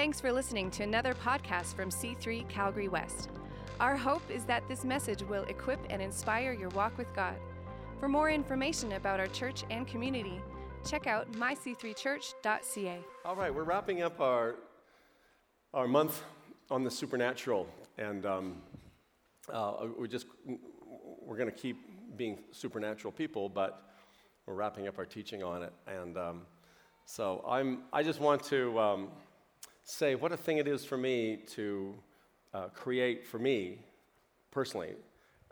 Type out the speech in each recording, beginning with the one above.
Thanks for listening to another podcast from C3 Calgary West. Our hope is that this message will equip and inspire your walk with God. For more information about our church and community, check out myc3church.ca. All right, we're wrapping up our, our month on the supernatural, and um, uh, we're just we're going to keep being supernatural people, but we're wrapping up our teaching on it, and um, so I'm I just want to um, say what a thing it is for me to uh, create for me personally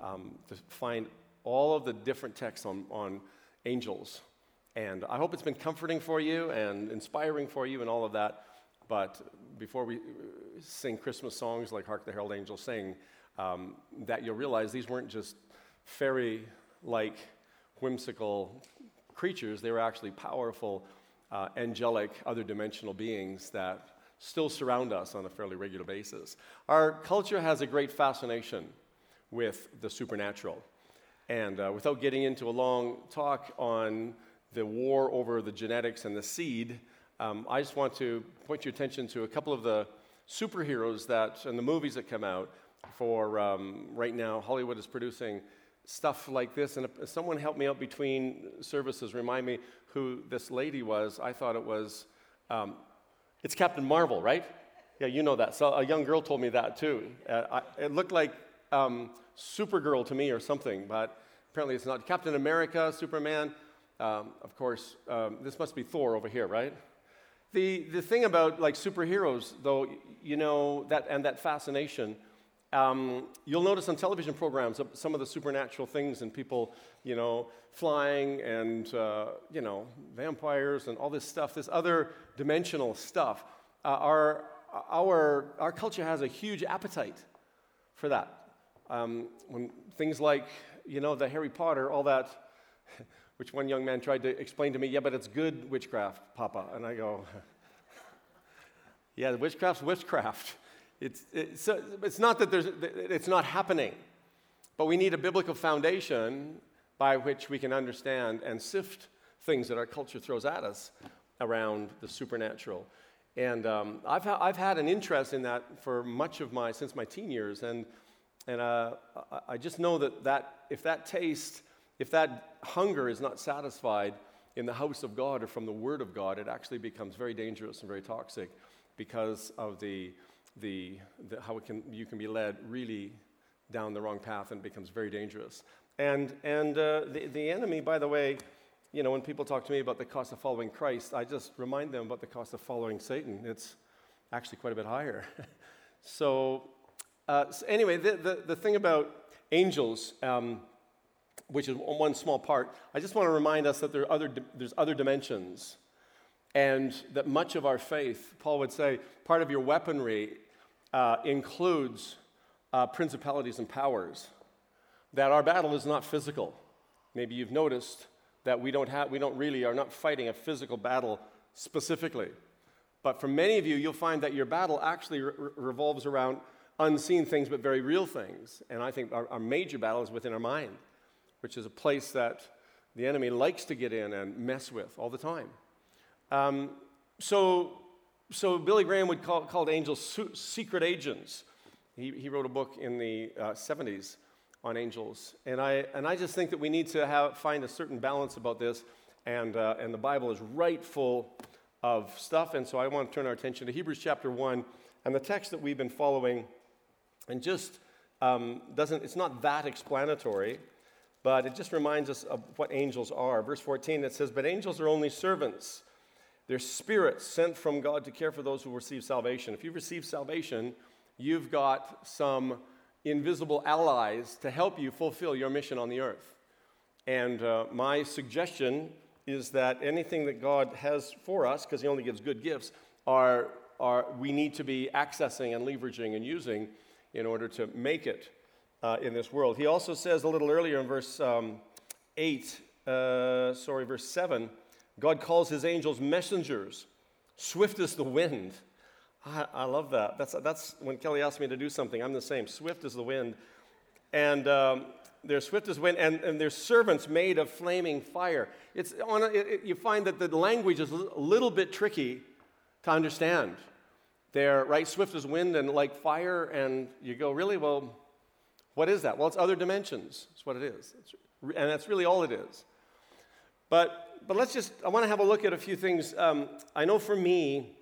um, to find all of the different texts on, on angels. And I hope it's been comforting for you and inspiring for you and all of that. But before we sing Christmas songs like Hark the Herald Angels Sing, um, that you'll realize these weren't just fairy like, whimsical creatures. They were actually powerful, uh, angelic, other dimensional beings that still surround us on a fairly regular basis. Our culture has a great fascination with the supernatural. And uh, without getting into a long talk on the war over the genetics and the seed, um, I just want to point your attention to a couple of the superheroes that and the movies that come out. For um, right now, Hollywood is producing stuff like this. And if someone help me out between services, remind me who this lady was. I thought it was um, it's Captain Marvel, right? Yeah, you know that. So a young girl told me that too. Uh, I, it looked like um, Supergirl to me or something, but apparently it's not. Captain America, Superman, um, of course, um, this must be Thor over here, right? The, the thing about like superheroes, though, you know, that, and that fascination, um, you'll notice on television programs some of the supernatural things and people, you know, flying and, uh, you know, vampires and all this stuff, this other dimensional stuff. Uh, our, our, our culture has a huge appetite for that. Um, when things like, you know, the Harry Potter, all that, which one young man tried to explain to me, yeah, but it's good witchcraft, Papa. And I go, yeah, witchcraft's witchcraft. It's, it's, it's not that there's, it's not happening, but we need a biblical foundation by which we can understand and sift things that our culture throws at us around the supernatural. And um, I've, ha- I've had an interest in that for much of my, since my teen years. And, and uh, I just know that, that if that taste, if that hunger is not satisfied in the house of God or from the Word of God, it actually becomes very dangerous and very toxic because of the, the, the, how it can, you can be led really down the wrong path and becomes very dangerous. And, and uh, the, the enemy, by the way, you know, when people talk to me about the cost of following Christ, I just remind them about the cost of following Satan. It's actually quite a bit higher. so, uh, so, anyway, the, the, the, thing about angels, um, which is one small part, I just want to remind us that there are other, there's other dimensions. And that much of our faith, Paul would say, part of your weaponry uh, includes uh, principalities and powers. That our battle is not physical. Maybe you've noticed that we don't, have, we don't really are not fighting a physical battle specifically. But for many of you, you'll find that your battle actually re- revolves around unseen things, but very real things. And I think our, our major battle is within our mind, which is a place that the enemy likes to get in and mess with all the time. Um, so so Billy Graham would call called angels su- secret agents. He, he wrote a book in the uh, 70s on angels, and I and I just think that we need to have find a certain balance about this, and uh, and the Bible is right full of stuff, and so I want to turn our attention to Hebrews chapter one and the text that we've been following, and just um, doesn't it's not that explanatory. But it just reminds us of what angels are. Verse 14, it says, But angels are only servants they're spirits sent from God to care for those who receive salvation. If you've received salvation, you've got some invisible allies to help you fulfill your mission on the earth. And uh, my suggestion is that anything that God has for us, because He only gives good gifts, are, are we need to be accessing and leveraging and using in order to make it uh, in this world. He also says a little earlier in verse um, 8, uh, sorry, verse 7 God calls his angels messengers, swift as the wind. I, I, love that. That's, that's when Kelly asked me to do something. I'm the same, swift as the wind. And um, they're swift as wind, and, and they're servants made of flaming fire. It's on a, it, you find that the language is a little bit tricky to understand. They're right swift as wind and like fire, and you go, really? Well, what is that? Well, it's other dimensions. That's what it is. It's, and that's really all it is. But, but let's just, I want to have a look at a few things. Um, I know for me,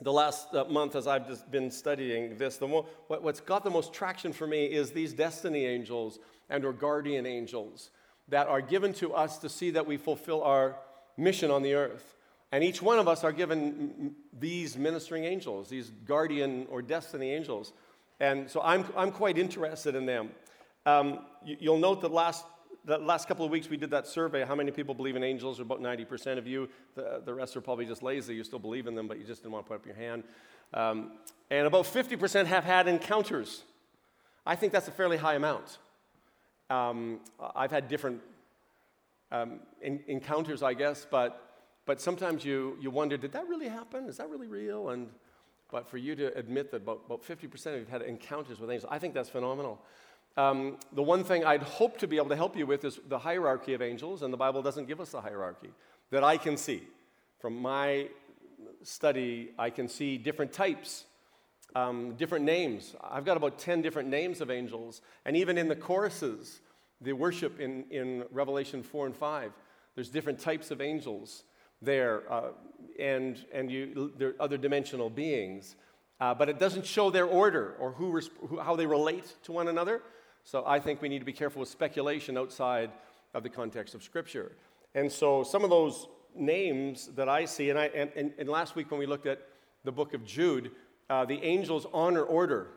the last uh, month as I've just been studying this, the mo- what, what's got the most traction for me is these destiny angels and or guardian angels that are given to us to see that we fulfill our mission on the earth. And each one of us are given these ministering angels, these guardian or destiny angels. And so I'm, I'm quite interested in them. Um, you, will note that last, the last couple of weeks we did that survey how many people believe in angels? About 90% of you. The, the rest are probably just lazy. You still believe in them, but you just didn't want to put up your hand. Um, and about 50% have had encounters. I think that's a fairly high amount. Um, I've had different um, in, encounters, I guess, but, but sometimes you, you wonder, did that really happen? Is that really real? And, but for you to admit that about, about 50% of you have had encounters with angels, I think that's phenomenal. Um, the one thing I'd hope to be able to help you with is the hierarchy of angels, and the Bible doesn't give us a hierarchy that I can see. From my study, I can see different types, um, different names. I've got about 10 different names of angels, and even in the choruses, the worship in, in Revelation 4 and 5, there's different types of angels there, uh, and, and you, they're other dimensional beings. Uh, but it doesn't show their order or who, who, how they relate to one another. So I think we need to be careful with speculation outside of the context of Scripture. And so some of those names that I see, and, I, and, and, and last week when we looked at the book of Jude, uh, the angels honor order.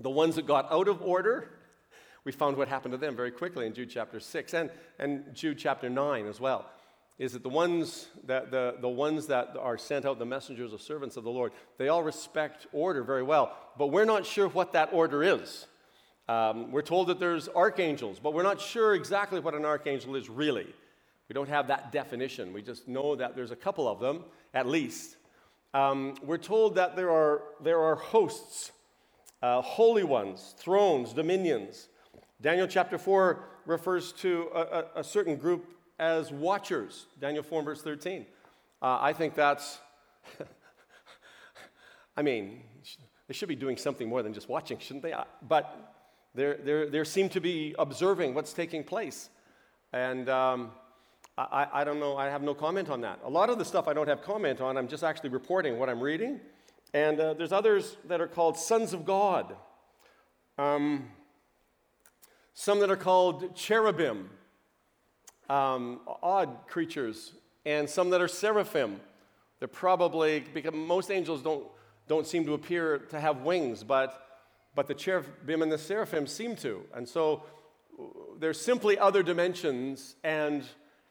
The ones that got out of order, we found what happened to them very quickly in Jude chapter 6 and, and Jude chapter 9 as well is that the ones that, the, the ones that are sent out, the messengers or servants of the Lord, they all respect order very well. But we're not sure what that order is. Um, we're told that there's archangels, but we're not sure exactly what an archangel is really. We don't have that definition. We just know that there's a couple of them, at least. Um, we're told that there are, there are hosts, uh, holy ones, thrones, dominions. Daniel chapter 4 refers to a, a, a certain group as watchers. Daniel 4, verse 13. Uh, I think that's, I mean, they should be doing something more than just watching, shouldn't they? Uh, but they seem to be observing what's taking place. And um, I, I don't know, I have no comment on that. A lot of the stuff I don't have comment on, I'm just actually reporting what I'm reading. And uh, there's others that are called sons of God. Um, some that are called cherubim um, odd creatures, and some that are seraphim. They're probably, because most angels don't, don't seem to appear to have wings, but, but the cherubim and the seraphim seem to. And so there's simply other dimensions, and,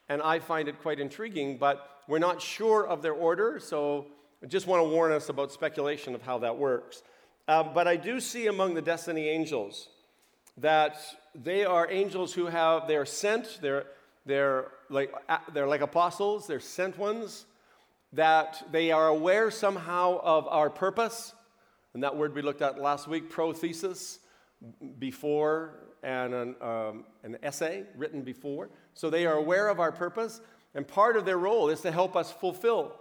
and I find it quite intriguing, but we're not sure of their order, so I just want to warn us about speculation of how that works. Uh, but I do see among the destiny angels that they are angels who have, they are sent, they're, they're like, they're like apostles, they're sent ones, that they are aware somehow of our purpose. And that word we looked at last week, prothesis, before, and an, um, an essay written before. So they are aware of our purpose, and part of their role is to help us fulfill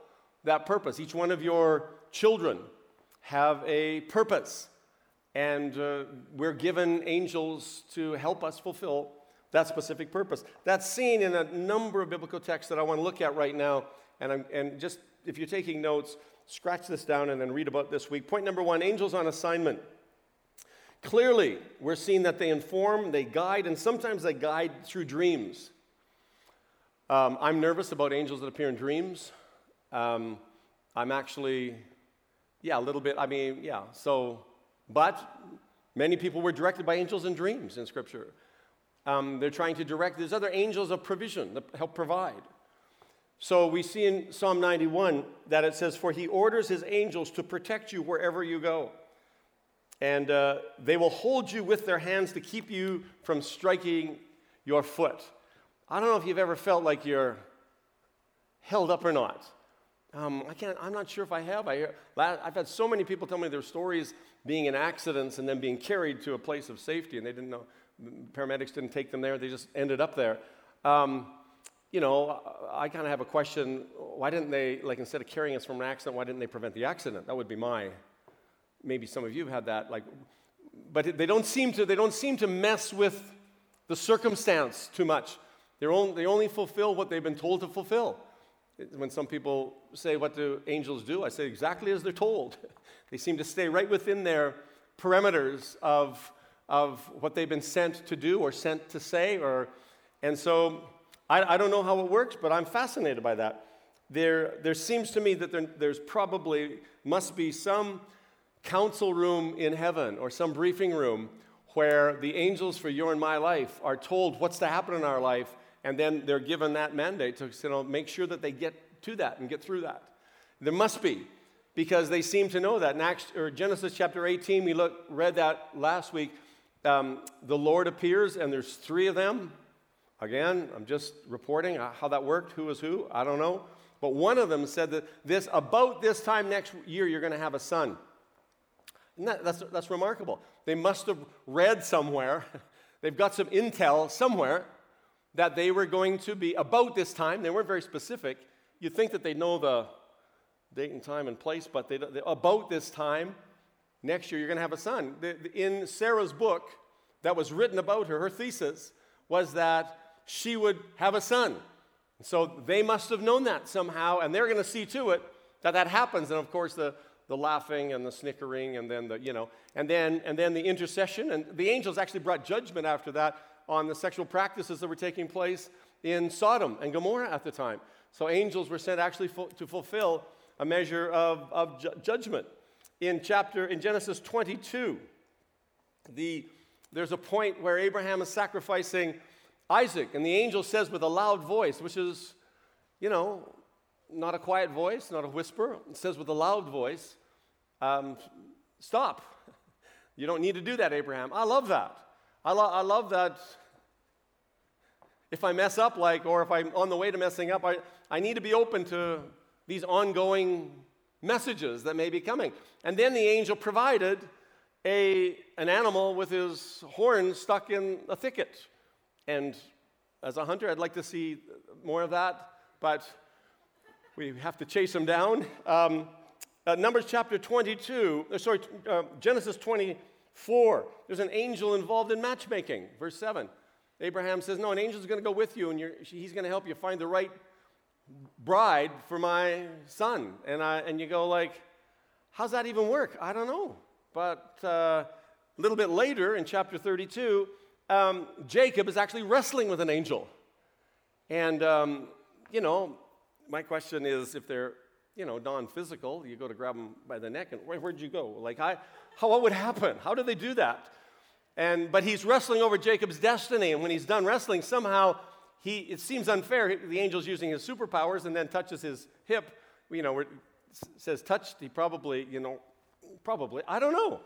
that purpose. Each one of your children have a purpose, and uh, we're given angels to help us fulfill that specific purpose. That's seen in a number of biblical texts that I want to look at right now. And, I'm, and just if you're taking notes, scratch this down and then read about this week. Point number one angels on assignment. Clearly, we're seeing that they inform, they guide, and sometimes they guide through dreams. Um, I'm nervous about angels that appear in dreams. Um, I'm actually, yeah, a little bit. I mean, yeah, so, but many people were directed by angels in dreams in Scripture. Um, they're trying to direct. There's other angels of provision that help provide. So we see in Psalm 91 that it says, For he orders his angels to protect you wherever you go. And uh, they will hold you with their hands to keep you from striking your foot. I don't know if you've ever felt like you're held up or not. Um, I can't, I'm not sure if I have. I, have had so many people tell me their stories being in accidents and then being carried to a place of safety, and they didn't know paramedics didn't take them there, they just ended up there. Um, you know, I kind of have a question why didn't they, like, instead of carrying us from an accident, why didn't they prevent the accident? That would be my, maybe some of you have had that. Like, but they don't seem to, they don't seem to mess with the circumstance too much. They're only, they only fulfill what they've been told to fulfill. When some people say, What do angels do? I say, Exactly as they're told. they seem to stay right within their parameters of, of what they've been sent to do or sent to say. Or, and so I, I don't know how it works, but I'm fascinated by that. There, there seems to me that there, there's probably must be some council room in heaven or some briefing room where the angels for your and my life are told what's to happen in our life, and then they're given that mandate to you know, make sure that they get to that and get through that. There must be, because they seem to know that. In Acts, or Genesis chapter 18, we look, read that last week. Um, the Lord appears, and there's three of them. Again, I'm just reporting uh, how that worked. Who was who? I don't know. But one of them said that this about this time next year, you're going to have a son. That, that's, that's remarkable. They must have read somewhere, they've got some intel somewhere that they were going to be about this time. They weren't very specific. You'd think that they know the date and time and place, but they, they, about this time next year, you're going to have a son. In Sarah's book that was written about her, her thesis was that she would have a son. So they must have known that somehow, and they're going to see to it that that happens. And of course, the, the laughing and the snickering, and then the, you know, and then, and then the intercession. And the angels actually brought judgment after that on the sexual practices that were taking place in Sodom and Gomorrah at the time. So angels were sent actually to fulfill a measure of, of ju- judgment. In chapter, in Genesis 22, the, there's a point where Abraham is sacrificing Isaac, and the angel says with a loud voice, which is, you know, not a quiet voice, not a whisper, it says with a loud voice, um, Stop. You don't need to do that, Abraham. I love that. I, lo- I love that. If I mess up, like, or if I'm on the way to messing up, I, I need to be open to these ongoing messages that may be coming. And then the angel provided a, an animal with his horns stuck in a thicket. And as a hunter, I'd like to see more of that, but we have to chase them down. Um, uh, Numbers chapter 22, uh, sorry, uh, Genesis 24, there's an angel involved in matchmaking, verse 7. Abraham says, No, an angel is going to go with you, and he's going to help you find the right bride for my son. And, I, and you go, like, how's that even work? I don't know. But uh, a little bit later in chapter 32, um, Jacob is actually wrestling with an angel. And, um, you know, my question is if they're, you know, non physical, you go to grab them by the neck, and where, would you go? Like, I, how, what would happen? How do they do that? And, but he's wrestling over Jacob's destiny, and when he's done wrestling, somehow he, it seems unfair. The angel's using his superpowers and then touches his hip. You know, says touched, he probably, you know, probably, I don't know.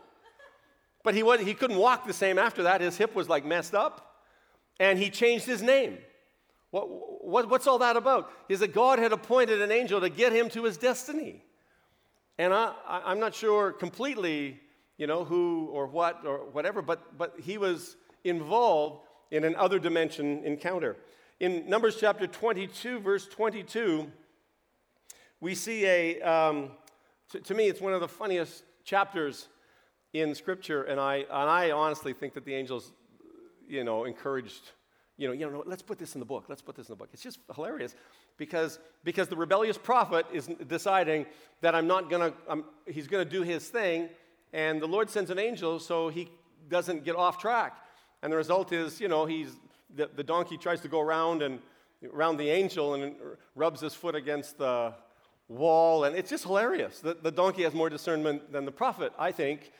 But he, he couldn't walk the same after that. His hip was like messed up. And he changed his name. What, what, what's all that about? Is that God had appointed an angel to get him to his destiny. And I, I, am not sure completely, you know, who or what or whatever, but, but he was involved in an other dimension encounter. In Numbers chapter 22, verse 22, we see a, um, to, to me, it's one of the funniest chapters in Scripture, and I, and I honestly think that the angels, you know, encouraged, you know, you know, let's put this in the book. Let's put this in the book. It's just hilarious because, because the rebellious prophet is deciding that I'm not going to, he's going to do his thing, and the Lord sends an angel so he doesn't get off track. And the result is, you know, he's, the, the donkey tries to go around and around the angel and rubs his foot against the wall, and it's just hilarious. The, the donkey has more discernment than the prophet, I think.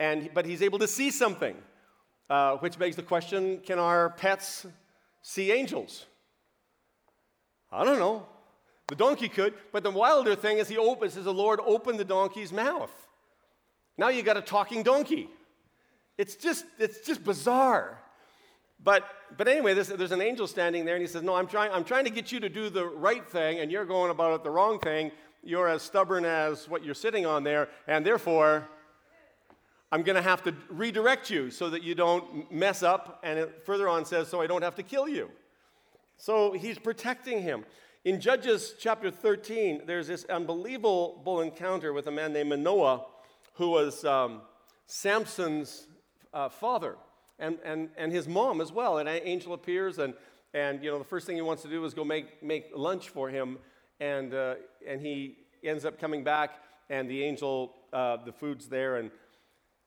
And, but he's able to see something, uh, which begs the question can our pets see angels? I don't know. The donkey could, but the wilder thing is he opens, says the Lord opened the donkey's mouth. Now you got a talking donkey. It's just, it's just bizarre. But, but anyway, there's, there's an angel standing there, and he says, No, I'm trying, I'm trying to get you to do the right thing, and you're going about it the wrong thing. You're as stubborn as what you're sitting on there, and therefore, I'm going to have to redirect you so that you don't mess up. And it further on says, so I don't have to kill you. So he's protecting him. In Judges chapter 13, there's this unbelievable encounter with a man named Manoah, who was um, Samson's uh, father and, and, and his mom as well. And an angel appears, and, and you know, the first thing he wants to do is go make, make lunch for him. And, uh, and he ends up coming back, and the angel, uh, the food's there. And,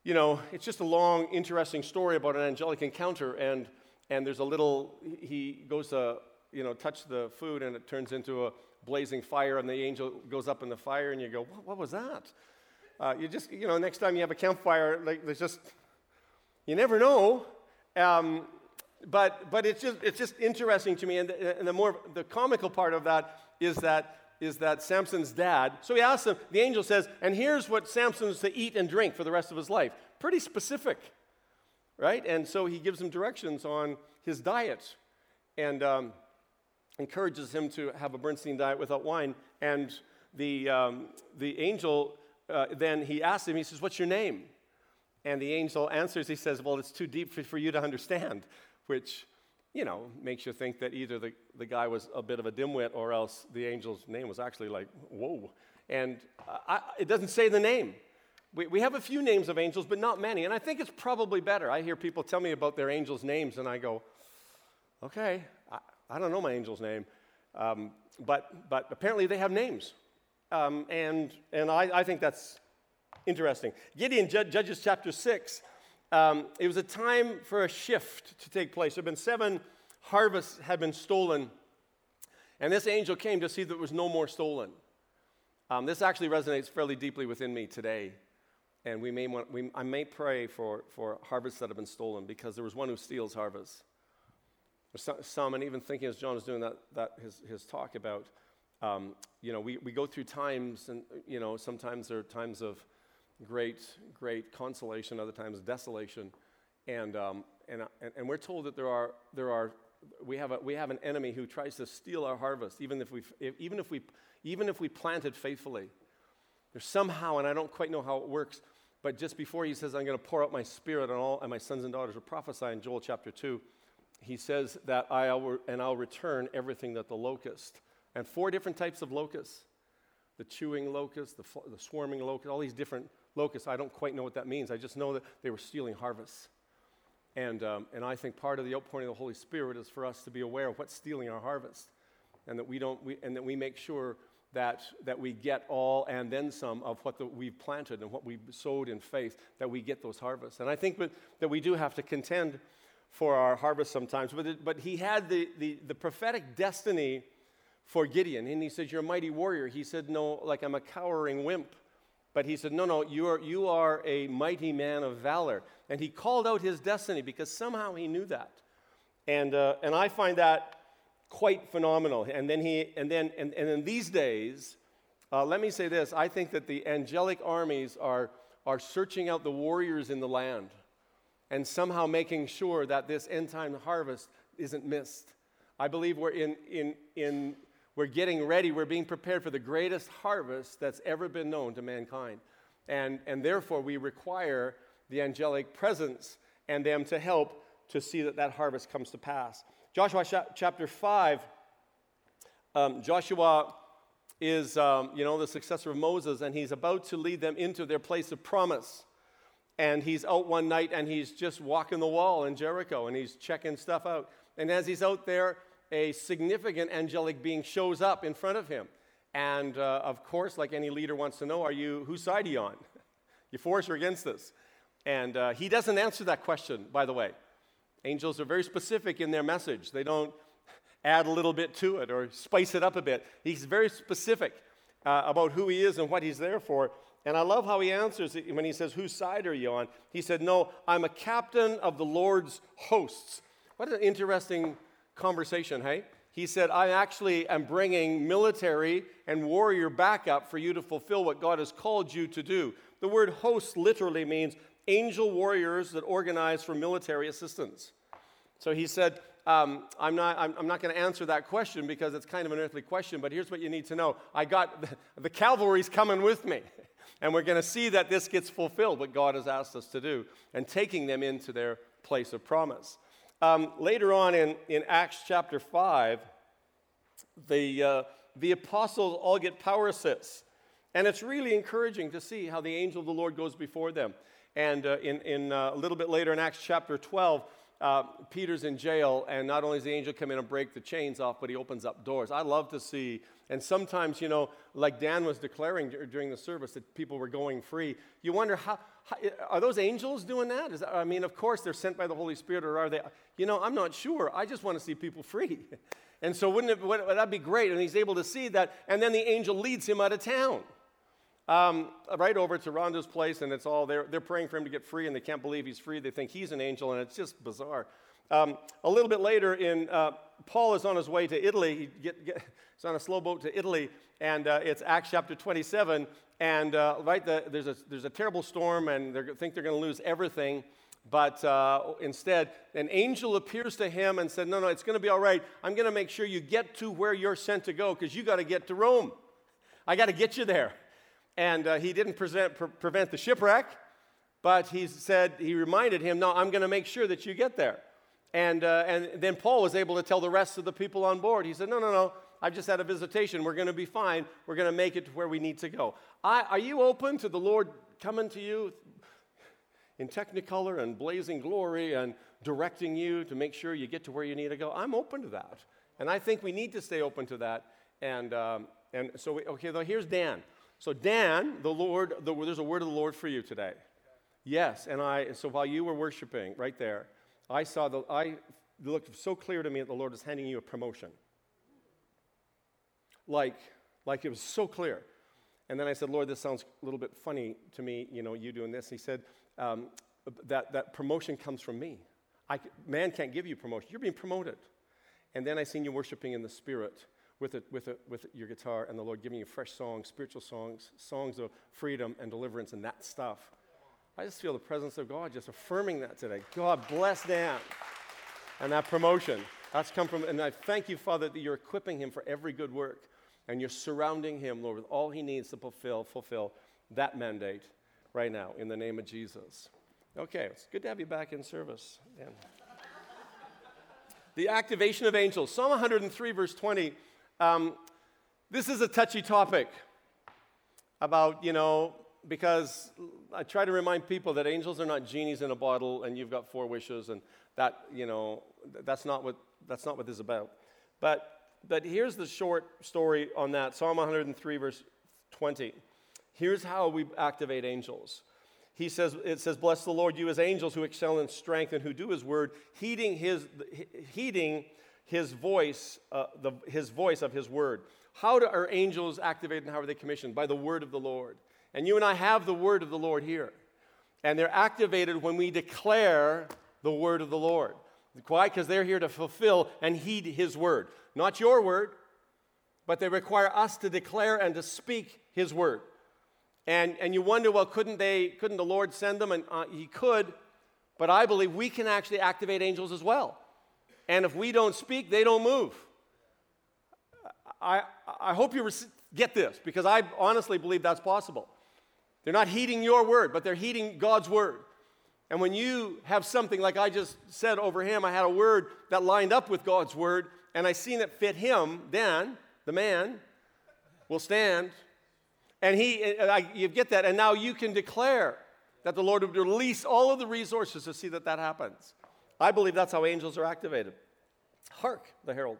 you know, it's just a long, interesting story about an angelic encounter. And, and there's a little, he goes to, you know, touch the food, and it turns into a blazing fire, and the angel goes up in the fire, and you go, what, what was that? Uh, you just, you know, next time you have a campfire, like there's just, you never know. Um, but but it's just it's just interesting to me, and the, and the more the comical part of that is that is that Samson's dad. So he asks him. The angel says, "And here's what Samson's to eat and drink for the rest of his life." Pretty specific, right? And so he gives him directions on his diet, and um, encourages him to have a Bernstein diet without wine. And the um, the angel uh, then he asks him. He says, "What's your name?" And the angel answers, he says, Well, it's too deep for, for you to understand, which, you know, makes you think that either the, the guy was a bit of a dimwit or else the angel's name was actually like, Whoa. And I, it doesn't say the name. We, we have a few names of angels, but not many. And I think it's probably better. I hear people tell me about their angels' names, and I go, Okay, I, I don't know my angel's name. Um, but, but apparently they have names. Um, and and I, I think that's Interesting. Gideon, Judges chapter 6, um, it was a time for a shift to take place. There had been seven harvests had been stolen, and this angel came to see that there was no more stolen. Um, this actually resonates fairly deeply within me today, and we may want, we, I may pray for, for harvests that have been stolen because there was one who steals harvests. There's some, and even thinking as John was doing that, that his, his talk about, um, you know, we, we go through times, and, you know, sometimes there are times of great, great consolation, other times desolation. And, um, and, and, we're told that there are, there are we, have a, we have an enemy who tries to steal our harvest, even if, we even, if we, even if we planted faithfully. There's somehow, and I don't quite know how it works, but just before he says, I'm going to pour out my spirit on all, and my sons and daughters will prophesy in Joel chapter 2, he says that I'll, and I'll return everything that the locust, and four different types of locusts the chewing locust, the, the swarming locust, all these different locusts. I don't quite know what that means. I just know that they were stealing harvests. And, um, and I think part of the outpouring of the Holy Spirit is for us to be aware of what's stealing our harvest and that we, don't, we, and that we make sure that, that we get all and then some of what the, we've planted and what we've sowed in faith, that we get those harvests. And I think that, that we do have to contend for our harvest sometimes. But, it, but he had the, the, the prophetic destiny for Gideon. And he says, You're a mighty warrior. He said, No, like I'm a cowering wimp. But he said, No, no, you are, you are a mighty man of valor. And he called out his destiny because somehow he knew that. And, uh, and I find that quite phenomenal. And then, he, and then, and, and in these days, uh, let me say this I think that the angelic armies are, are searching out the warriors in the land and somehow making sure that this end time harvest isn't missed. I believe we're in, in, in we're getting ready. We're being prepared for the greatest harvest that's ever been known to mankind. And, and therefore, we require the angelic presence and them to help to see that that harvest comes to pass. Joshua chapter 5, um, Joshua is, um, you know, the successor of Moses, and he's about to lead them into their place of promise. And he's out one night and he's just walking the wall in Jericho and he's checking stuff out. And as he's out there, a significant angelic being shows up in front of him. And uh, of course, like any leader wants to know, are you, whose side are you on? you for us or against this? And uh, he doesn't answer that question, by the way. Angels are very specific in their message. They don't add a little bit to it or spice it up a bit. He's very specific uh, about who he is and what he's there for. And I love how he answers it when he says, Whose side are you on? He said, No, I'm a captain of the Lord's hosts. What an interesting conversation, hey? He said, I actually am bringing military and warrior backup for you to fulfill what God has called you to do. The word host literally means angel warriors that organize for military assistance. So he said, um, I'm not, I'm, I'm not going to answer that question because it's kind of an earthly question, but here's what you need to know. I got the, the cavalry's coming with me. And we're going to see that this gets fulfilled, what God has asked us to do, and taking them into their place of promise. Um, later on in, in Acts chapter 5, the, uh, the apostles all get power assists. And it's really encouraging to see how the angel of the Lord goes before them. And uh, in, in uh, a little bit later in Acts chapter 12, uh, Peter's in jail, and not only does the angel come in and break the chains off, but he opens up doors. I love to see, and sometimes, you know, like Dan was declaring during the service that people were going free. You wonder how, how are those angels doing that? Is, I mean, of course they're sent by the Holy Spirit, or are they? You know, I'm not sure. I just want to see people free. And so, wouldn't it, would, that be great? And he's able to see that, and then the angel leads him out of town. Um, right over to Rhonda's place, and it's all they're, they're praying for him to get free, and they can't believe he's free. They think he's an angel, and it's just bizarre. Um, a little bit later, in uh, Paul is on his way to Italy. He get, get, he's on a slow boat to Italy, and uh, it's Acts chapter 27. And uh, right, the, there's, a, there's a terrible storm, and they think they're going to lose everything. But uh, instead, an angel appears to him and said, No, no, it's going to be all right. I'm going to make sure you get to where you're sent to go because you got to get to Rome. I got to get you there. And uh, he didn't present, pre- prevent the shipwreck, but he said, he reminded him, No, I'm going to make sure that you get there. And, uh, and then Paul was able to tell the rest of the people on board. He said, No, no, no, I've just had a visitation. We're going to be fine. We're going to make it to where we need to go. I, are you open to the Lord coming to you in technicolor and blazing glory and directing you to make sure you get to where you need to go? I'm open to that. And I think we need to stay open to that. And, um, and so, we, okay, here's Dan. So, Dan, the Lord, the, there's a word of the Lord for you today. Yes, and I, so while you were worshiping right there, I saw the, I looked so clear to me that the Lord was handing you a promotion. Like, like it was so clear. And then I said, Lord, this sounds a little bit funny to me, you know, you doing this. He said, um, that, that promotion comes from me. I, man can't give you promotion. You're being promoted. And then I seen you worshiping in the Spirit with, it, with, it, with your guitar and the Lord giving you fresh songs, spiritual songs, songs of freedom and deliverance and that stuff. I just feel the presence of God just affirming that today. God bless Dan and that promotion. That's come from, and I thank you, Father, that you're equipping him for every good work and you're surrounding him, Lord, with all he needs to fulfill, fulfill that mandate right now in the name of Jesus. Okay, it's good to have you back in service, Dan. the activation of angels. Psalm 103, verse 20 um, this is a touchy topic about, you know, because I try to remind people that angels are not genies in a bottle and you've got four wishes and that, you know, that's not what, that's not what this is about. But, but here's the short story on that Psalm 103, verse 20. Here's how we activate angels. He says, it says, Bless the Lord, you as angels who excel in strength and who do his word, heeding his, heeding his voice, uh, the, his voice of his word. How do, are angels activated and how are they commissioned? By the word of the Lord. And you and I have the word of the Lord here. And they're activated when we declare the word of the Lord. Why? Because they're here to fulfill and heed his word. Not your word, but they require us to declare and to speak his word. And, and you wonder, well, couldn't, they, couldn't the Lord send them? And uh, he could, but I believe we can actually activate angels as well. And if we don't speak, they don't move. I, I hope you get this because I honestly believe that's possible. They're not heeding your word, but they're heeding God's word. And when you have something like I just said over him, I had a word that lined up with God's word, and I seen it fit him, then the man will stand. And he, I, you get that, and now you can declare that the Lord would release all of the resources to see that that happens. I believe that's how angels are activated. Hark, the herald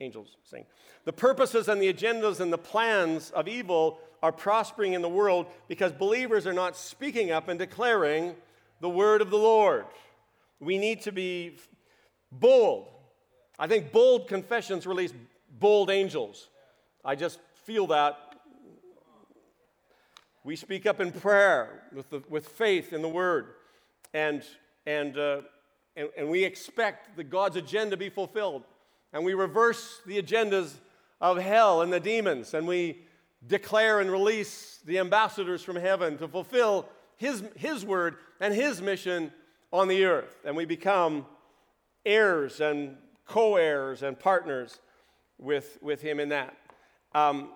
angels sing. The purposes and the agendas and the plans of evil are prospering in the world because believers are not speaking up and declaring the word of the Lord. We need to be bold. I think bold confessions release bold angels. I just feel that. We speak up in prayer with, the, with faith in the word. And, and uh, and, and we expect the God's agenda be fulfilled. And we reverse the agendas of hell and the demons, and we declare and release the ambassadors from heaven to fulfill his, his word and his mission on the earth. And we become heirs and co heirs and partners with, with him in that. Um,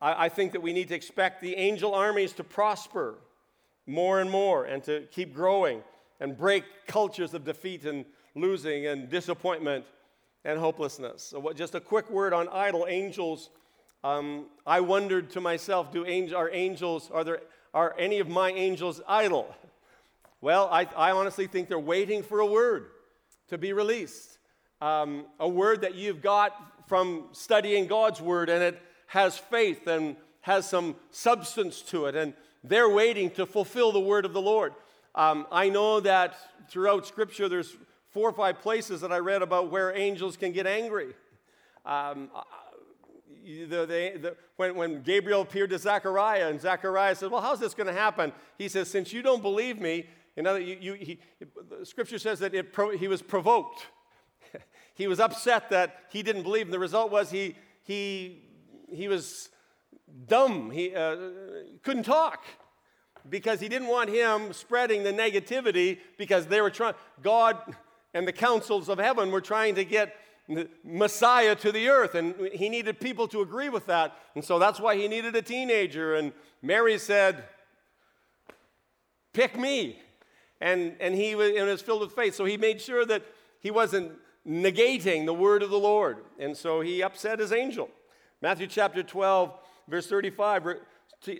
I, I think that we need to expect the angel armies to prosper more and more and to keep growing and break cultures of defeat and losing and disappointment and hopelessness. So, what, just a quick word on idle angels. Um, I wondered to myself, do angel, are angels, are there, are any of my angels idle? Well, I, I honestly think they're waiting for a word to be released. Um, a word that you've got from studying God's word and it has faith and has some substance to it, and they're waiting to fulfill the word of the Lord. Um, I know that throughout Scripture, there's four or five places that I read about where angels can get angry. Um, uh, the, the, the, when, when Gabriel appeared to Zechariah, and Zechariah said, Well, how's this going to happen? He says, Since you don't believe me, you you, he, scripture says that it pro, he was provoked. he was upset that he didn't believe. And the result was he, he, he was dumb. He uh, couldn't talk because he didn't want him spreading the negativity because they were trying, God and the councils of heaven were trying to get Messiah to the earth, and he needed people to agree with that. And so that's why he needed a teenager. And Mary said, Pick me. And, and he was, and was filled with faith. So he made sure that he wasn't negating the word of the Lord. And so he upset his angel. Matthew chapter 12, verse 35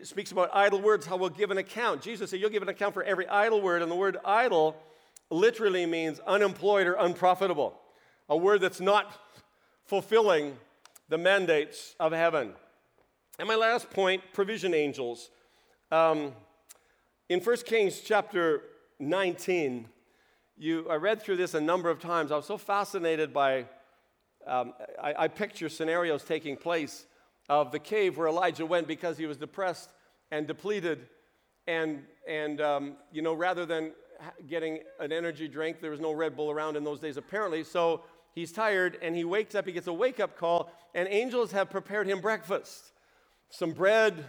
speaks about idle words, how we'll give an account. Jesus said, You'll give an account for every idle word. And the word idle literally means unemployed or unprofitable, a word that's not fulfilling the mandates of heaven. And my last point provision angels. Um, in 1 Kings chapter 19, you, I read through this a number of times. I was so fascinated by, um, I, I picture scenarios taking place of the cave where Elijah went because he was depressed and depleted. And, and um, you know, rather than getting an energy drink, there was no Red Bull around in those days apparently. So he's tired and he wakes up, he gets a wake up call, and angels have prepared him breakfast some bread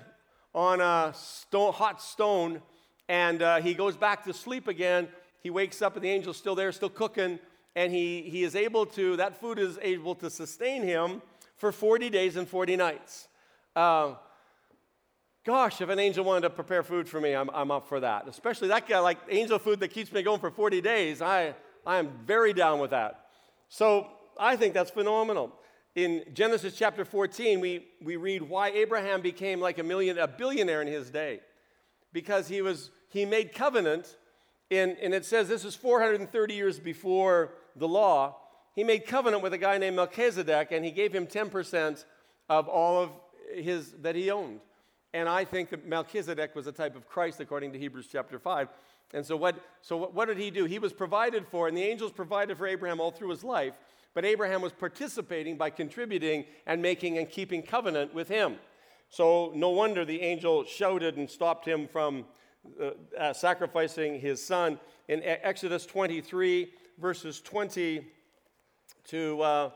on a stone, hot stone, and uh, he goes back to sleep again. He wakes up and the angel's still there, still cooking, and he, he is able to, that food is able to sustain him for 40 days and 40 nights. Uh, gosh, if an angel wanted to prepare food for me, I'm, I'm up for that. Especially that guy, like angel food that keeps me going for 40 days. I, I am very down with that. So I think that's phenomenal. In Genesis chapter 14, we, we read why Abraham became like a million, a billionaire in his day. Because he was, he made covenant, in, and it says this is 430 years before the law he made covenant with a guy named Melchizedek, and he gave him 10% of all of his that he owned. And I think that Melchizedek was a type of Christ, according to Hebrews chapter 5. And so, what, so what, did he do? He was provided for, and the angels provided for Abraham all through his life. But Abraham was participating by contributing and making and keeping covenant with him. So, no wonder the angel shouted and stopped him from uh, uh, sacrificing his son. In Exodus 23, verses 20 to uh,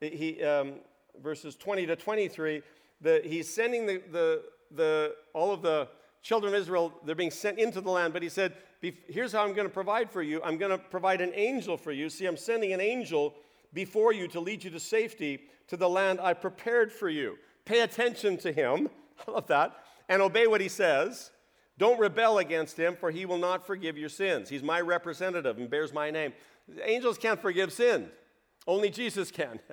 he, um, verses 20 to 23, the, he's sending the, the, the, all of the children of Israel, they're being sent into the land, but he said, Here's how I'm going to provide for you. I'm going to provide an angel for you. See, I'm sending an angel before you to lead you to safety to the land I prepared for you. Pay attention to him. I love that. And obey what he says. Don't rebel against him, for he will not forgive your sins. He's my representative and bears my name. Angels can't forgive sin. Only Jesus can.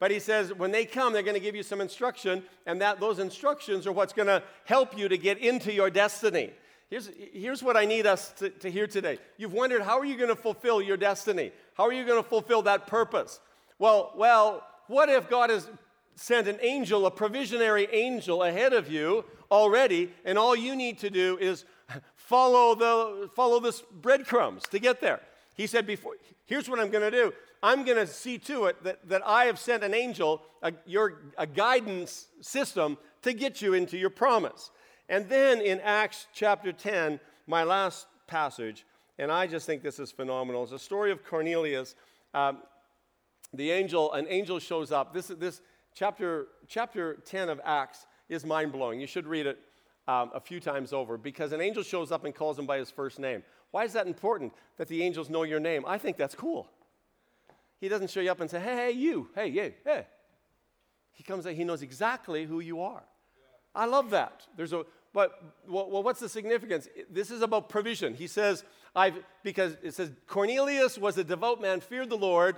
But he says when they come, they're going to give you some instruction, and that those instructions are what's going to help you to get into your destiny. Here's, here's what I need us to, to hear today. You've wondered how are you going to fulfill your destiny? How are you going to fulfill that purpose? Well, well, what if God has sent an angel, a provisionary angel ahead of you already, and all you need to do is follow the follow the breadcrumbs to get there. He said before, here's what I'm going to do. I'm going to see to it that, that I have sent an angel, a, your, a guidance system to get you into your promise. And then in Acts chapter 10, my last passage, and I just think this is phenomenal. It's a story of Cornelius. Um, the angel, an angel shows up. This, this chapter, chapter 10 of Acts is mind blowing. You should read it um, a few times over because an angel shows up and calls him by his first name. Why is that important that the angels know your name? I think that's cool. He doesn't show you up and say, hey, hey, you, hey, you, hey. He comes, out, he knows exactly who you are. I love that. There's a, but well, what's the significance? This is about provision. He says, I've, because it says, Cornelius was a devout man, feared the Lord,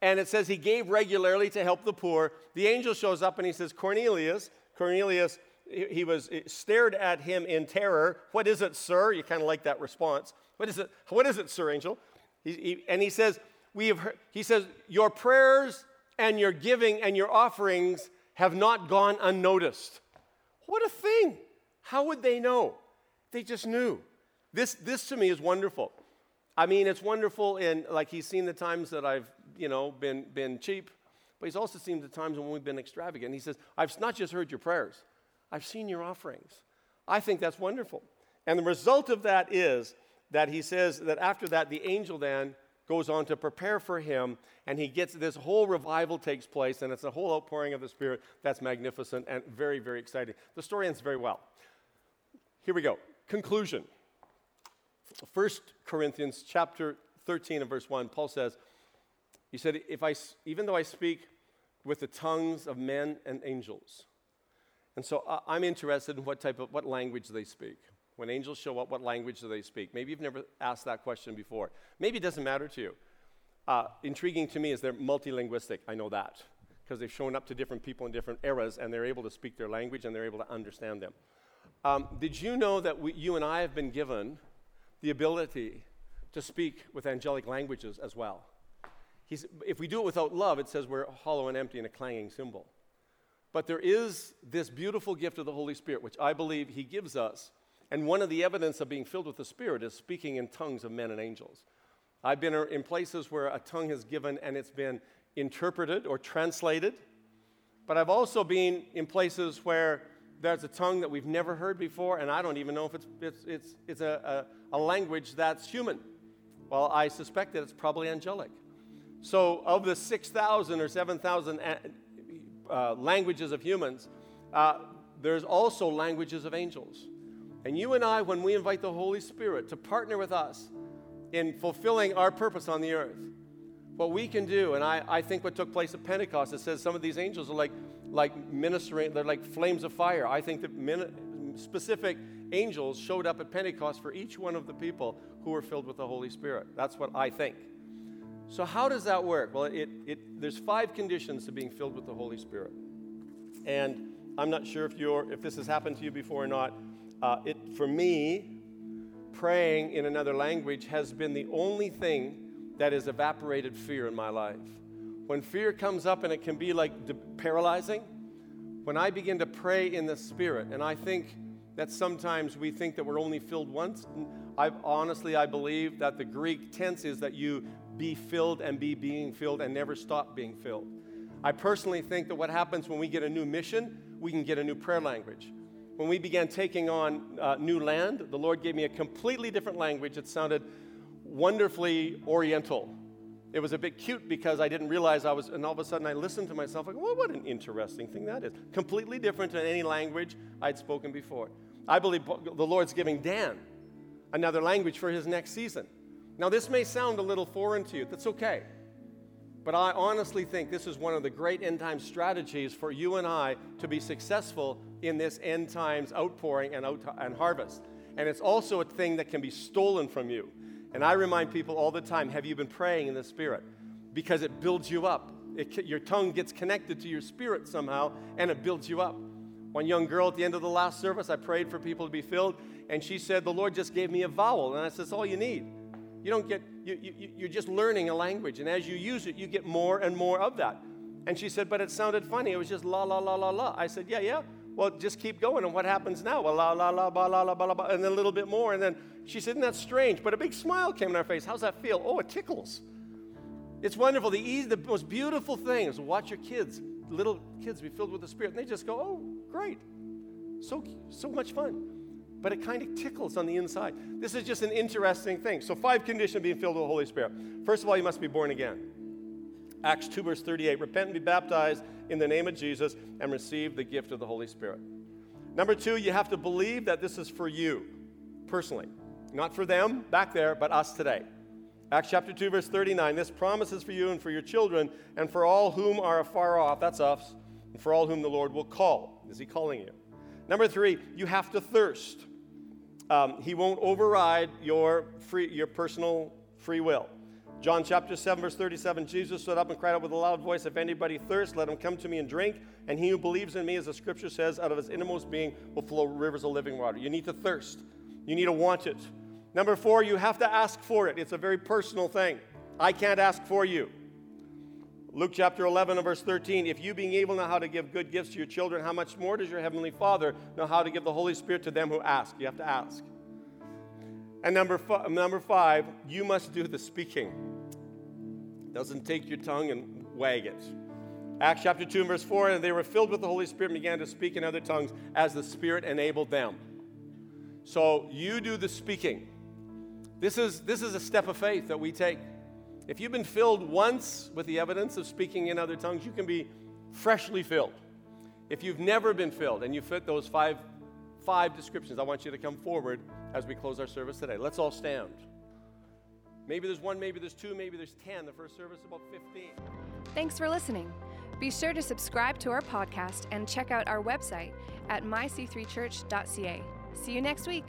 and it says he gave regularly to help the poor. The angel shows up and he says, Cornelius, Cornelius, he was stared at him in terror. What is it, sir? You kind of like that response. What is it? What is it, sir, angel? He, he, and he says, we have heard, he says, your prayers and your giving and your offerings have not gone unnoticed. What a thing! How would they know? They just knew. This, this to me is wonderful. I mean, it's wonderful in, like, he's seen the times that I've, you know, been, been cheap, but he's also seen the times when we've been extravagant. He says, I've not just heard your prayers, I've seen your offerings. I think that's wonderful. And the result of that is that he says that after that, the angel then goes on to prepare for him, and he gets this whole revival takes place, and it's a whole outpouring of the Spirit that's magnificent and very, very exciting. The story ends very well. Here we go. Conclusion. 1 Corinthians chapter 13 and verse 1, Paul says, He said, if I, even though I speak with the tongues of men and angels. And so uh, I'm interested in what type of, what language they speak. When angels show up, what language do they speak? Maybe you've never asked that question before. Maybe it doesn't matter to you. Uh, intriguing to me is they're multilinguistic. I know that because they've shown up to different people in different eras and they're able to speak their language and they're able to understand them. Um, did you know that we, you and I have been given the ability to speak with angelic languages as well? He's, if we do it without love, it says we're hollow and empty and a clanging cymbal. But there is this beautiful gift of the Holy Spirit, which I believe He gives us and one of the evidence of being filled with the Spirit is speaking in tongues of men and angels. I've been in places where a tongue has given and it's been interpreted or translated. But I've also been in places where there's a tongue that we've never heard before, and I don't even know if it's, it's, it's, it's a, a, a language that's human. Well, I suspect that it's probably angelic. So, of the 6,000 or 7,000 uh, languages of humans, uh, there's also languages of angels. And you and I, when we invite the Holy Spirit to partner with us in fulfilling our purpose on the earth, what we can do, and I, I think what took place at Pentecost, it says some of these angels are like, like ministering, they're like flames of fire. I think that min- specific angels showed up at Pentecost for each one of the people who were filled with the Holy Spirit. That's what I think. So, how does that work? Well, it, it, there's five conditions to being filled with the Holy Spirit. And I'm not sure if, you're, if this has happened to you before or not. Uh, it, for me, praying in another language has been the only thing that has evaporated fear in my life. When fear comes up and it can be like de- paralyzing, when I begin to pray in the Spirit, and I think that sometimes we think that we're only filled once. I honestly I believe that the Greek tense is that you be filled and be being filled and never stop being filled. I personally think that what happens when we get a new mission, we can get a new prayer language when we began taking on uh, new land, the Lord gave me a completely different language. It sounded wonderfully oriental. It was a bit cute because I didn't realize I was, and all of a sudden I listened to myself, like, well, what an interesting thing that is. Completely different than any language I'd spoken before. I believe the Lord's giving Dan another language for his next season. Now, this may sound a little foreign to you. That's okay. But I honestly think this is one of the great end time strategies for you and I to be successful in this end times outpouring and, out, and harvest. And it's also a thing that can be stolen from you. And I remind people all the time have you been praying in the Spirit? Because it builds you up. It, your tongue gets connected to your spirit somehow, and it builds you up. One young girl at the end of the last service, I prayed for people to be filled, and she said, The Lord just gave me a vowel. And I said, That's all you need. You don't get, you, you, you're just learning a language. And as you use it, you get more and more of that. And she said, but it sounded funny. It was just la, la, la, la, la. I said, yeah, yeah. Well, just keep going. And what happens now? Well, la, la, la, ba, la, la, ba, la, ba, and then a little bit more. And then she said, isn't that strange? But a big smile came in her face. How's that feel? Oh, it tickles. It's wonderful. The, easy, the most beautiful thing is watch your kids, little kids, be filled with the Spirit. And they just go, oh, great. So, so much fun but it kind of tickles on the inside. This is just an interesting thing. So, five conditions of being filled with the Holy Spirit. First of all, you must be born again. Acts 2, verse 38 repent and be baptized in the name of Jesus and receive the gift of the Holy Spirit. Number two, you have to believe that this is for you personally, not for them back there, but us today. Acts chapter 2, verse 39 this promise is for you and for your children and for all whom are afar off, that's us, and for all whom the Lord will call. Is he calling you? Number three, you have to thirst. Um, he won't override your, free, your personal free will. John chapter 7, verse 37 Jesus stood up and cried out with a loud voice, If anybody thirsts, let him come to me and drink. And he who believes in me, as the scripture says, out of his innermost being will flow rivers of living water. You need to thirst, you need to want it. Number four, you have to ask for it. It's a very personal thing. I can't ask for you. Luke chapter 11 and verse 13 If you, being able, know how to give good gifts to your children, how much more does your heavenly Father know how to give the Holy Spirit to them who ask? You have to ask. And number, f- number five, you must do the speaking. Doesn't take your tongue and wag it. Acts chapter 2 and verse 4 And they were filled with the Holy Spirit and began to speak in other tongues as the Spirit enabled them. So you do the speaking. This is, this is a step of faith that we take. If you've been filled once with the evidence of speaking in other tongues, you can be freshly filled. If you've never been filled and you fit those five, five descriptions, I want you to come forward as we close our service today. Let's all stand. Maybe there's one, maybe there's two, maybe there's 10. The first service, about 15. Thanks for listening. Be sure to subscribe to our podcast and check out our website at myc3church.ca. See you next week.